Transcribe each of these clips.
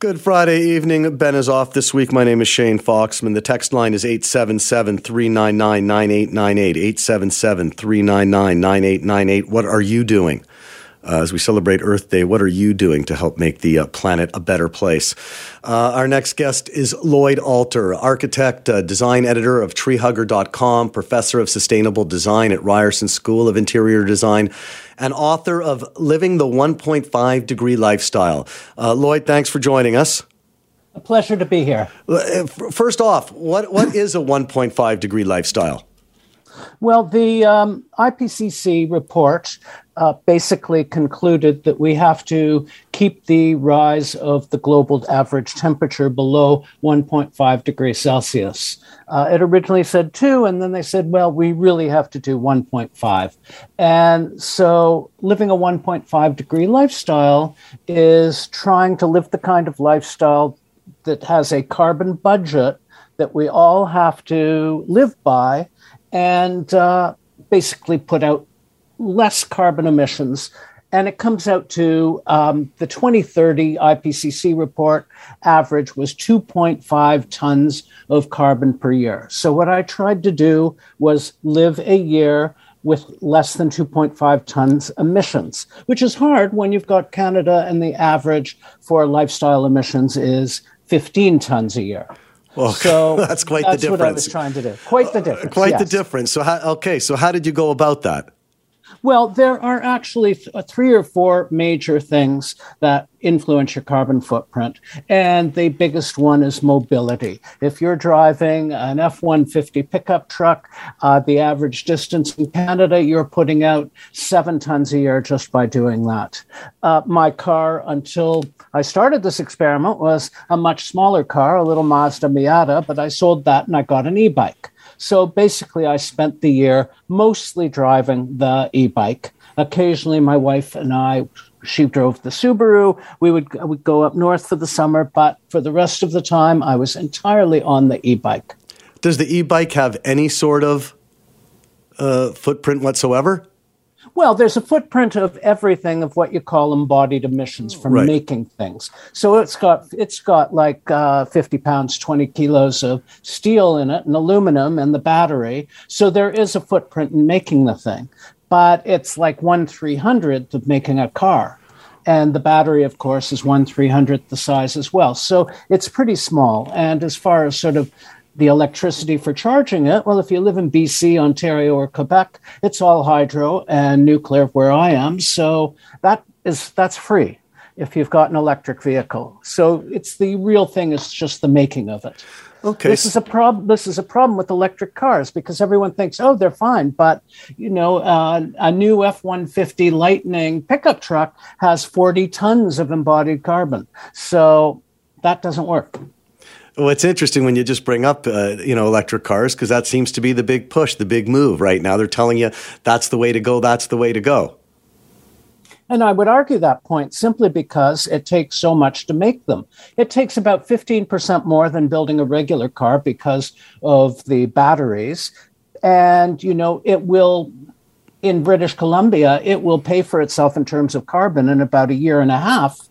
Good Friday evening. Ben is off this week. My name is Shane Foxman. The text line is 877 399 9898. 877 399 9898. What are you doing? Uh, as we celebrate Earth Day, what are you doing to help make the uh, planet a better place? Uh, our next guest is Lloyd Alter, architect, uh, design editor of treehugger.com, professor of sustainable design at Ryerson School of Interior Design, and author of Living the 1.5 Degree Lifestyle. Uh, Lloyd, thanks for joining us. A pleasure to be here. Uh, first off, what, what is a 1.5 degree lifestyle? Well, the um, IPCC report uh, basically concluded that we have to keep the rise of the global average temperature below 1.5 degrees Celsius. Uh, it originally said two, and then they said, well, we really have to do 1.5. And so living a 1.5 degree lifestyle is trying to live the kind of lifestyle that has a carbon budget that we all have to live by and uh, basically put out less carbon emissions. And it comes out to um, the 2030 IPCC report average was 2.5 tons of carbon per year. So, what I tried to do was live a year with less than 2.5 tons emissions, which is hard when you've got Canada and the average for lifestyle emissions is 15 tons a year. Well, so that's quite that's the difference. That's What I was trying to do. Quite the difference. Uh, quite yes. the difference. So, how, okay, so how did you go about that? Well, there are actually th- uh, three or four major things that influence your carbon footprint. And the biggest one is mobility. If you're driving an F 150 pickup truck, uh, the average distance in Canada, you're putting out seven tons a year just by doing that. Uh, my car, until I started this experiment, was a much smaller car, a little Mazda Miata, but I sold that and I got an e bike. So basically, I spent the year mostly driving the e bike. Occasionally, my wife and I, she drove the Subaru. We would, would go up north for the summer, but for the rest of the time, I was entirely on the e bike. Does the e bike have any sort of uh, footprint whatsoever? Well, there's a footprint of everything of what you call embodied emissions from right. making things. So it's got it's got like uh, 50 pounds, 20 kilos of steel in it, and aluminum, and the battery. So there is a footprint in making the thing, but it's like one three hundredth of making a car. And the battery, of course, is one three hundredth the size as well. So it's pretty small. And as far as sort of the electricity for charging it, well, if you live in BC, Ontario, or Quebec, it's all hydro and nuclear where I am. So that is that's free if you've got an electric vehicle. So it's the real thing is just the making of it. Okay. This is a problem. This is a problem with electric cars because everyone thinks, oh, they're fine, but you know, uh, a new F one fifty Lightning pickup truck has forty tons of embodied carbon, so that doesn't work. Well, it's interesting when you just bring up, uh, you know, electric cars because that seems to be the big push, the big move right now. They're telling you that's the way to go. That's the way to go. And I would argue that point simply because it takes so much to make them. It takes about 15% more than building a regular car because of the batteries. And, you know, it will in British Columbia, it will pay for itself in terms of carbon in about a year and a half,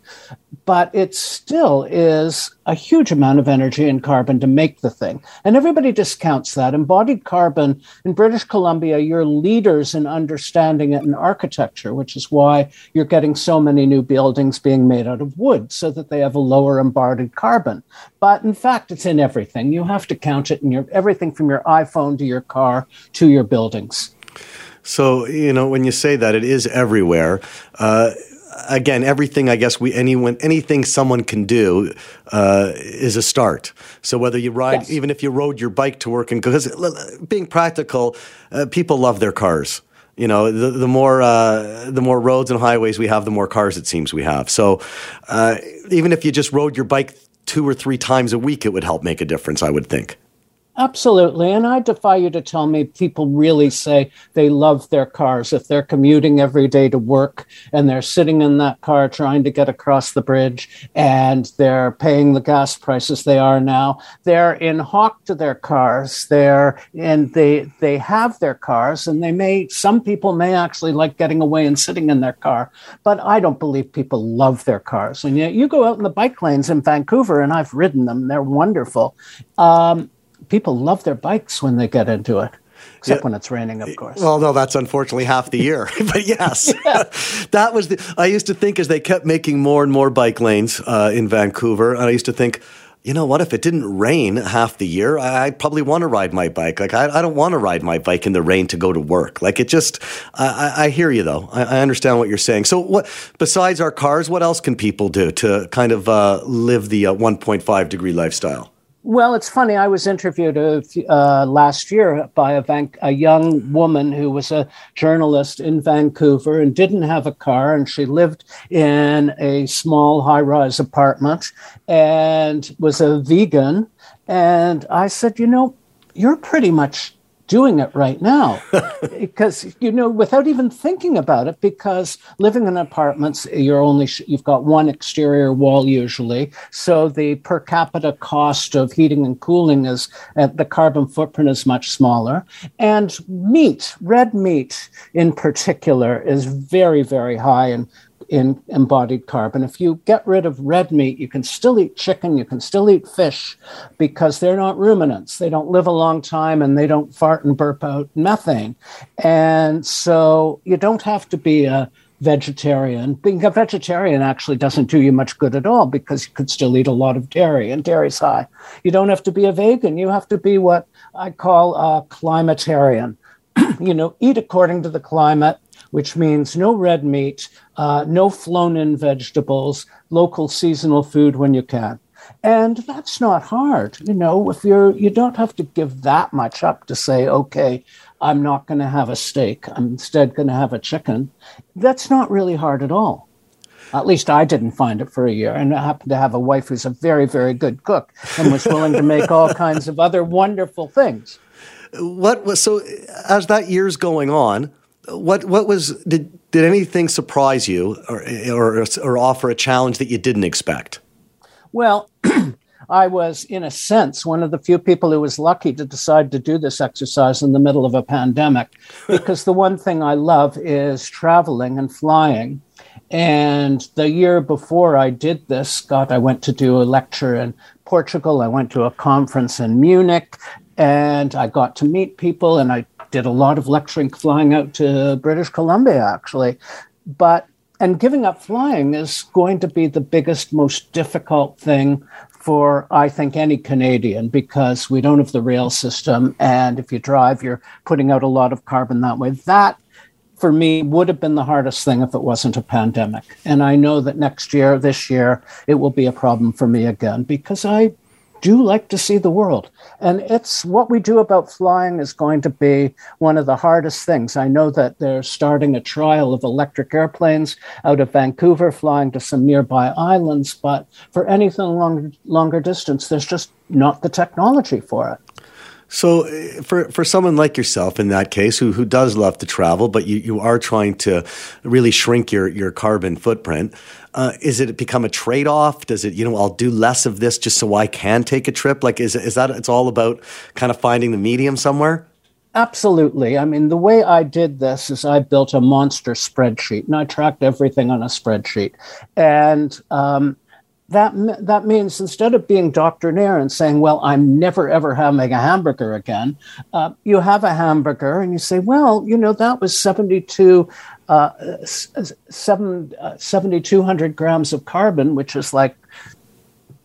but it still is a huge amount of energy and carbon to make the thing. And everybody discounts that. Embodied carbon in British Columbia, you're leaders in understanding it in architecture, which is why you're getting so many new buildings being made out of wood so that they have a lower embodied carbon. But in fact, it's in everything. You have to count it in your everything from your iPhone to your car to your buildings. So you know when you say that it is everywhere. Uh, again, everything I guess we anyone anything someone can do uh, is a start. So whether you ride, yes. even if you rode your bike to work, and because being practical, uh, people love their cars. You know, the, the more uh, the more roads and highways we have, the more cars it seems we have. So uh, even if you just rode your bike two or three times a week, it would help make a difference. I would think. Absolutely. And I defy you to tell me people really say they love their cars. If they're commuting every day to work and they're sitting in that car trying to get across the bridge and they're paying the gas prices they are now, they're in hawk to their cars. They're and they they have their cars and they may some people may actually like getting away and sitting in their car. But I don't believe people love their cars. And yet you go out in the bike lanes in Vancouver and I've ridden them. They're wonderful. Um, people love their bikes when they get into it. Except yeah. when it's raining, of course. Well, no, that's unfortunately half the year. but yes, yeah. that was the. I used to think as they kept making more and more bike lanes uh, in Vancouver, and I used to think, you know what? If it didn't rain half the year, I, would probably want to ride my bike. Like I, I, don't want to ride my bike in the rain to go to work. Like it just. I, I hear you though. I, I, understand what you're saying. So what? Besides our cars, what else can people do to kind of uh, live the uh, 1.5 degree lifestyle? Well, it's funny. I was interviewed uh, last year by a, Van- a young woman who was a journalist in Vancouver and didn't have a car, and she lived in a small high-rise apartment and was a vegan. And I said, you know, you're pretty much doing it right now. Because you know without even thinking about it because living in apartments you're only you've got one exterior wall usually. So the per capita cost of heating and cooling is uh, the carbon footprint is much smaller. And meat red meat in particular is very very high. And in embodied carbon. If you get rid of red meat, you can still eat chicken, you can still eat fish because they're not ruminants. They don't live a long time and they don't fart and burp out methane. And so you don't have to be a vegetarian. Being a vegetarian actually doesn't do you much good at all because you could still eat a lot of dairy and dairy's high. You don't have to be a vegan. You have to be what I call a climatarian. you know, eat according to the climate which means no red meat, uh, no flown in vegetables, local seasonal food when you can. And that's not hard. You know, if you're, you don't have to give that much up to say, okay, I'm not going to have a steak. I'm instead going to have a chicken. That's not really hard at all. At least I didn't find it for a year. And I happen to have a wife who's a very, very good cook and was willing to make all kinds of other wonderful things. What was so as that year's going on, what what was did did anything surprise you or or, or offer a challenge that you didn't expect? Well, I was, in a sense, one of the few people who was lucky to decide to do this exercise in the middle of a pandemic, because the one thing I love is traveling and flying. And the year before I did this, Scott, I went to do a lecture in Portugal. I went to a conference in Munich, and I got to meet people, and I did a lot of lecturing flying out to British Columbia, actually. But and giving up flying is going to be the biggest, most difficult thing for, I think, any Canadian because we don't have the rail system. And if you drive, you're putting out a lot of carbon that way. That, for me, would have been the hardest thing if it wasn't a pandemic. And I know that next year, this year, it will be a problem for me again because I do like to see the world. And it's what we do about flying is going to be one of the hardest things. I know that they're starting a trial of electric airplanes out of Vancouver, flying to some nearby islands. But for anything longer, longer distance, there's just not the technology for it. So, uh, for for someone like yourself, in that case, who who does love to travel, but you, you are trying to really shrink your your carbon footprint, uh, is it become a trade off? Does it you know I'll do less of this just so I can take a trip? Like is is that it's all about kind of finding the medium somewhere? Absolutely. I mean, the way I did this is I built a monster spreadsheet and I tracked everything on a spreadsheet. And um, that that means instead of being doctrinaire and saying, "Well, I'm never ever having a hamburger again," uh, you have a hamburger and you say, "Well, you know that was 72, uh, seven, uh, 7,200 grams of carbon, which is like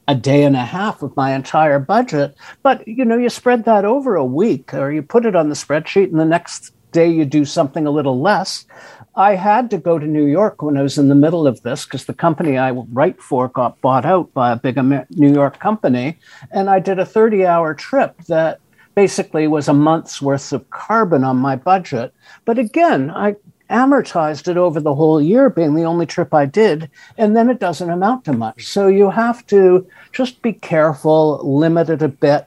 a day and a half of my entire budget." But you know, you spread that over a week, or you put it on the spreadsheet, and the next day you do something a little less. I had to go to New York when I was in the middle of this because the company I write for got bought out by a big New York company. And I did a 30 hour trip that basically was a month's worth of carbon on my budget. But again, I amortized it over the whole year, being the only trip I did, and then it doesn't amount to much. So you have to just be careful, limit it a bit,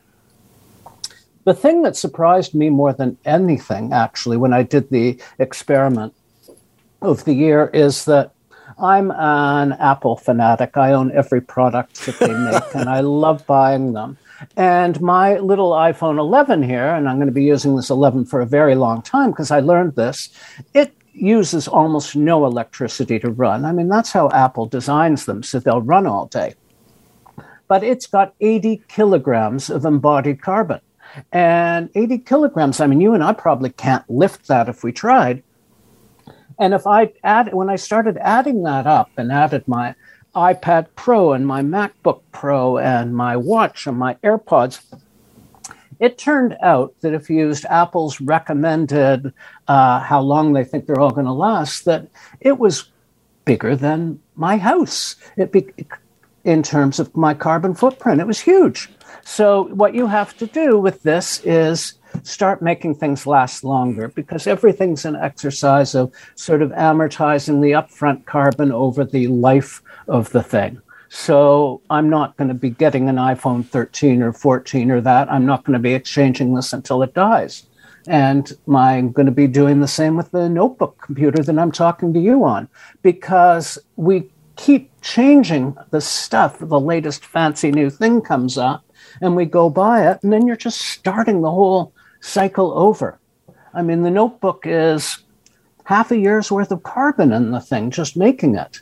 The thing that surprised me more than anything, actually, when I did the experiment of the year, is that I'm an Apple fanatic. I own every product that they make, and I love buying them. And my little iPhone 11 here, and I'm going to be using this 11 for a very long time because I learned this, it uses almost no electricity to run. I mean, that's how Apple designs them, so they'll run all day. But it's got 80 kilograms of embodied carbon. And 80 kilograms, I mean, you and I probably can't lift that if we tried. And if I add, when I started adding that up and added my iPad Pro and my MacBook Pro and my watch and my AirPods, it turned out that if you used Apple's recommended uh, how long they think they're all going to last, that it was bigger than my house. It be, in terms of my carbon footprint, it was huge. So what you have to do with this is start making things last longer because everything's an exercise of sort of amortizing the upfront carbon over the life of the thing. So I'm not going to be getting an iPhone 13 or 14 or that. I'm not going to be exchanging this until it dies. And I'm going to be doing the same with the notebook computer that I'm talking to you on because we keep changing the stuff. The latest fancy new thing comes up and we go buy it, and then you're just starting the whole cycle over. I mean, the notebook is half a year's worth of carbon in the thing, just making it.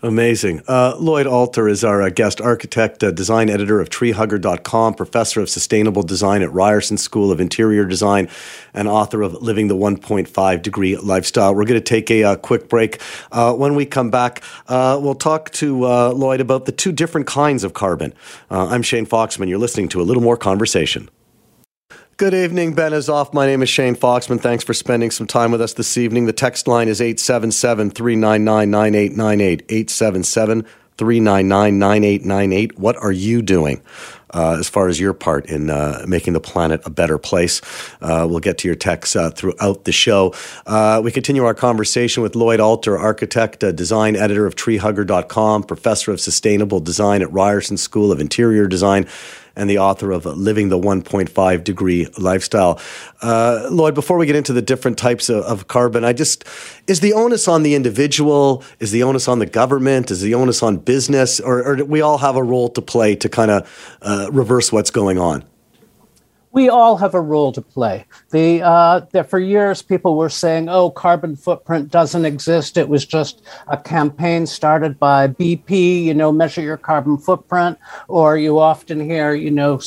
Amazing. Uh, Lloyd Alter is our uh, guest architect, uh, design editor of treehugger.com, professor of sustainable design at Ryerson School of Interior Design, and author of Living the 1.5 Degree Lifestyle. We're going to take a, uh, quick break. Uh, when we come back, uh, we'll talk to Lloyd about the two different kinds of carbon. I'm Shane Foxman. You're listening to a little more conversation. Good evening, Ben Azoff. My name is Shane Foxman. Thanks for spending some time with us this evening. The text line is 877 399 9898. 877 399 9898. What are you doing? Uh, as far as your part in uh, making the planet a better place. Uh, we'll get to your texts uh, throughout the show. Uh, we continue our conversation with Lloyd Alter, architect, uh, design editor of treehugger.com, professor of sustainable design at Ryerson School of Interior Design and the author of Living the 1.5 Degree Lifestyle. Uh, Lloyd, before we get into the different types of, of, carbon, I just is the onus on the individual? Is the onus on the government? Is the onus on business? Or, or do we all have a role to play to kind of uh, reverse what's going on? We all have a role to play. The uh, that for years people were saying, "Oh, carbon footprint doesn't exist. It was just a campaign started by BP. You know, measure your carbon footprint." Or you often hear, you know,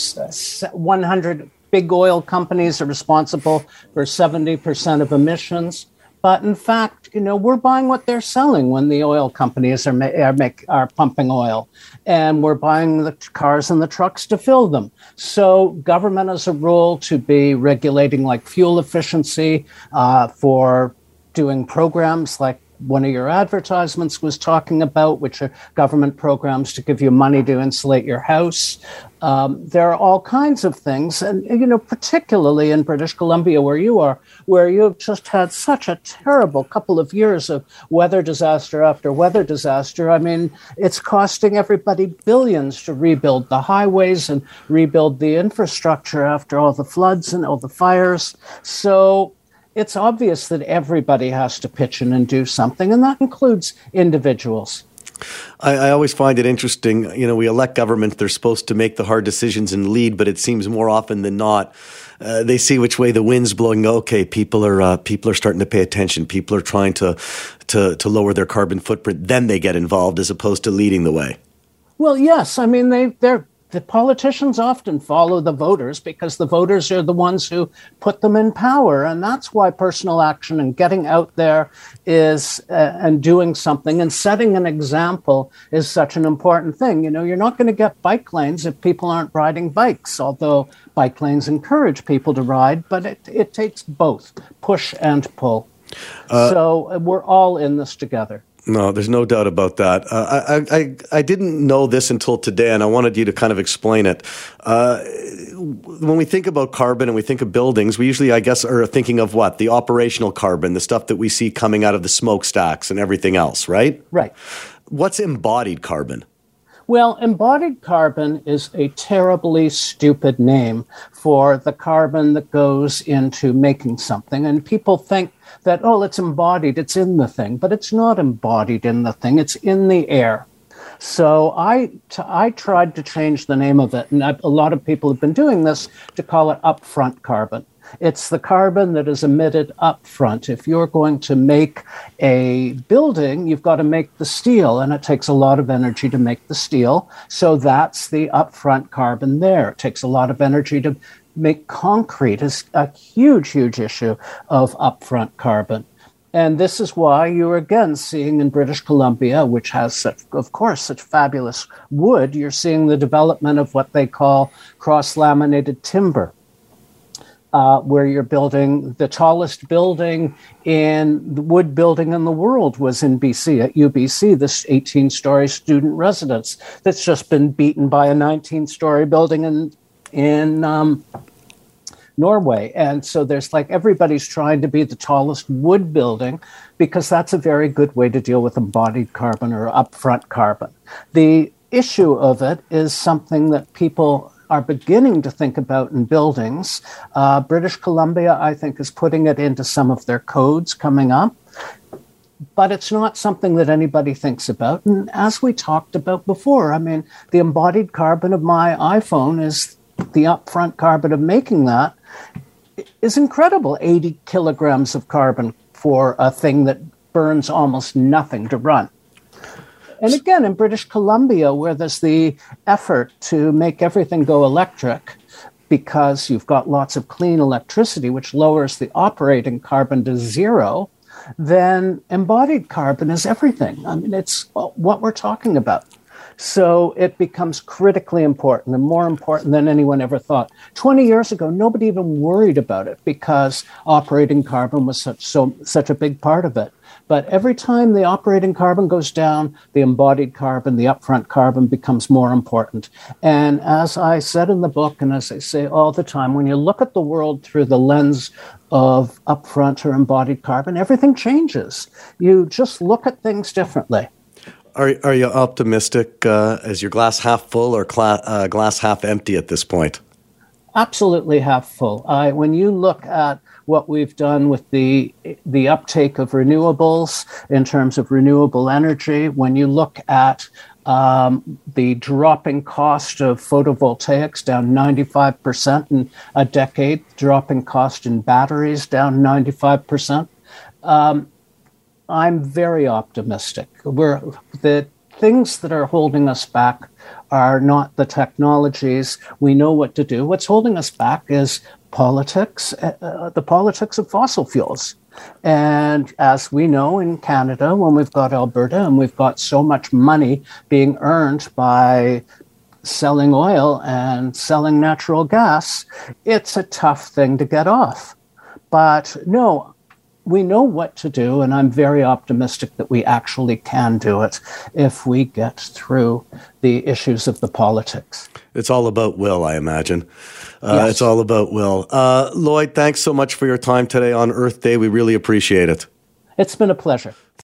100 big oil companies are responsible for 70% of emissions. But in fact, you know, we're buying what they're selling when the oil companies are, ma- are, make, are pumping oil, and we're buying the cars and the trucks to fill them. So, government as a rule to be regulating like fuel efficiency uh, for doing programs like one of your advertisements was talking about, which are government programs to give you money to insulate your house. Um, there are all kinds of things, and you know, particularly in British Columbia, where you are, where you've just had such a terrible couple of years of weather disaster after weather disaster. I mean, it's costing everybody billions to rebuild the highways and rebuild the infrastructure after all the floods and all the fires. So it's obvious that everybody has to pitch in and do something, and that includes individuals. I, I, always find it interesting. You know, we elect government; they're supposed to make the hard decisions and lead, but it seems more often than not, uh, they see which way the wind's blowing. Okay, people are uh, people are starting to pay attention. People are trying to to to lower their carbon footprint. Then they get involved, as opposed to leading the way. Well, yes. I mean, they they're the politicians often follow the voters because the voters are the ones who put them in power. And that's why personal action and getting out there is uh, and doing something and setting an example is such an important thing. You know you're not going to get bike lanes if people aren't riding bikes although bike lanes encourage people to ride but it, it takes both push and pull. Uh, so uh, we're all in this together no, there's no doubt about that. Uh, I, I, I didn't know this until today, and I wanted you to kind of explain it. Uh, when we think about carbon and we think of buildings, we usually, I guess, are thinking of what? The operational carbon, the stuff that we see coming out of the smokestacks and everything else, right? Right. What's embodied carbon? Well, embodied carbon is a terribly stupid name for the carbon that goes into making something. And people think that, oh, it's embodied, it's in the thing, but it's not embodied in the thing, it's in the air. So I, t- I tried to change the name of it, and I've, a lot of people have been doing this to call it upfront carbon. It's the carbon that is emitted up front. If you're going to make a building, you've got to make the steel, and it takes a lot of energy to make the steel. So that's the upfront carbon there. It takes a lot of energy to make concrete. Is a huge, huge issue of upfront carbon. And this is why you're again seeing in British Columbia, which has such, of course, such fabulous wood, you're seeing the development of what they call cross laminated timber uh, where you're building the tallest building in the wood building in the world was in BC at UBC, this 18 story student residence that's just been beaten by a 19 story building in, in um, Norway. And so there's like everybody's trying to be the tallest wood building because that's a very good way to deal with embodied carbon or upfront carbon. The issue of it is something that people are beginning to think about in buildings. Uh, British Columbia, I think, is putting it into some of their codes coming up. But it's not something that anybody thinks about. And as we talked about before, I mean, the embodied carbon of my iPhone is the upfront carbon of making that is incredible 80 kilograms of carbon for a thing that burns almost nothing to run. And again, in British Columbia, where there's the effort to make everything go electric, because you've got lots of clean electricity, which lowers the operating carbon to zero, then embodied carbon is everything. I mean, it's what we're talking about. So it becomes critically important and more important than anyone ever thought. 20 years ago, nobody even worried about it because operating carbon was such, so, such a big part of it. But every time the operating carbon goes down, the embodied carbon, the upfront carbon becomes more important. And as I said in the book, and as I say all the time, when you look at the world through the lens of upfront or embodied carbon, everything changes. You just look at things differently. Are, are you optimistic? Uh, is your glass half full or cla- uh, glass half empty at this point? Absolutely half full. I, when you look at what we've done with the the uptake of renewables in terms of renewable energy. When you look at um, the dropping cost of photovoltaics down 95% in a decade, dropping cost in batteries down 95%. Um, I'm very optimistic. We're, the things that are holding us back are not the technologies. We know what to do. What's holding us back is politics, uh, uh, the politics of fossil fuels. And as we know in Canada, when we've got Alberta and we've got so much money being earned by selling oil and selling natural gas, it's a tough thing to get off. But no, we know what to do, and I'm very optimistic that we actually can do it if we get through the issues of the politics. It's all about will, I imagine. Uh, yes. It's all about will. Uh, Lloyd, thanks so much for your time today on Earth Day. We really appreciate it. It's been a pleasure.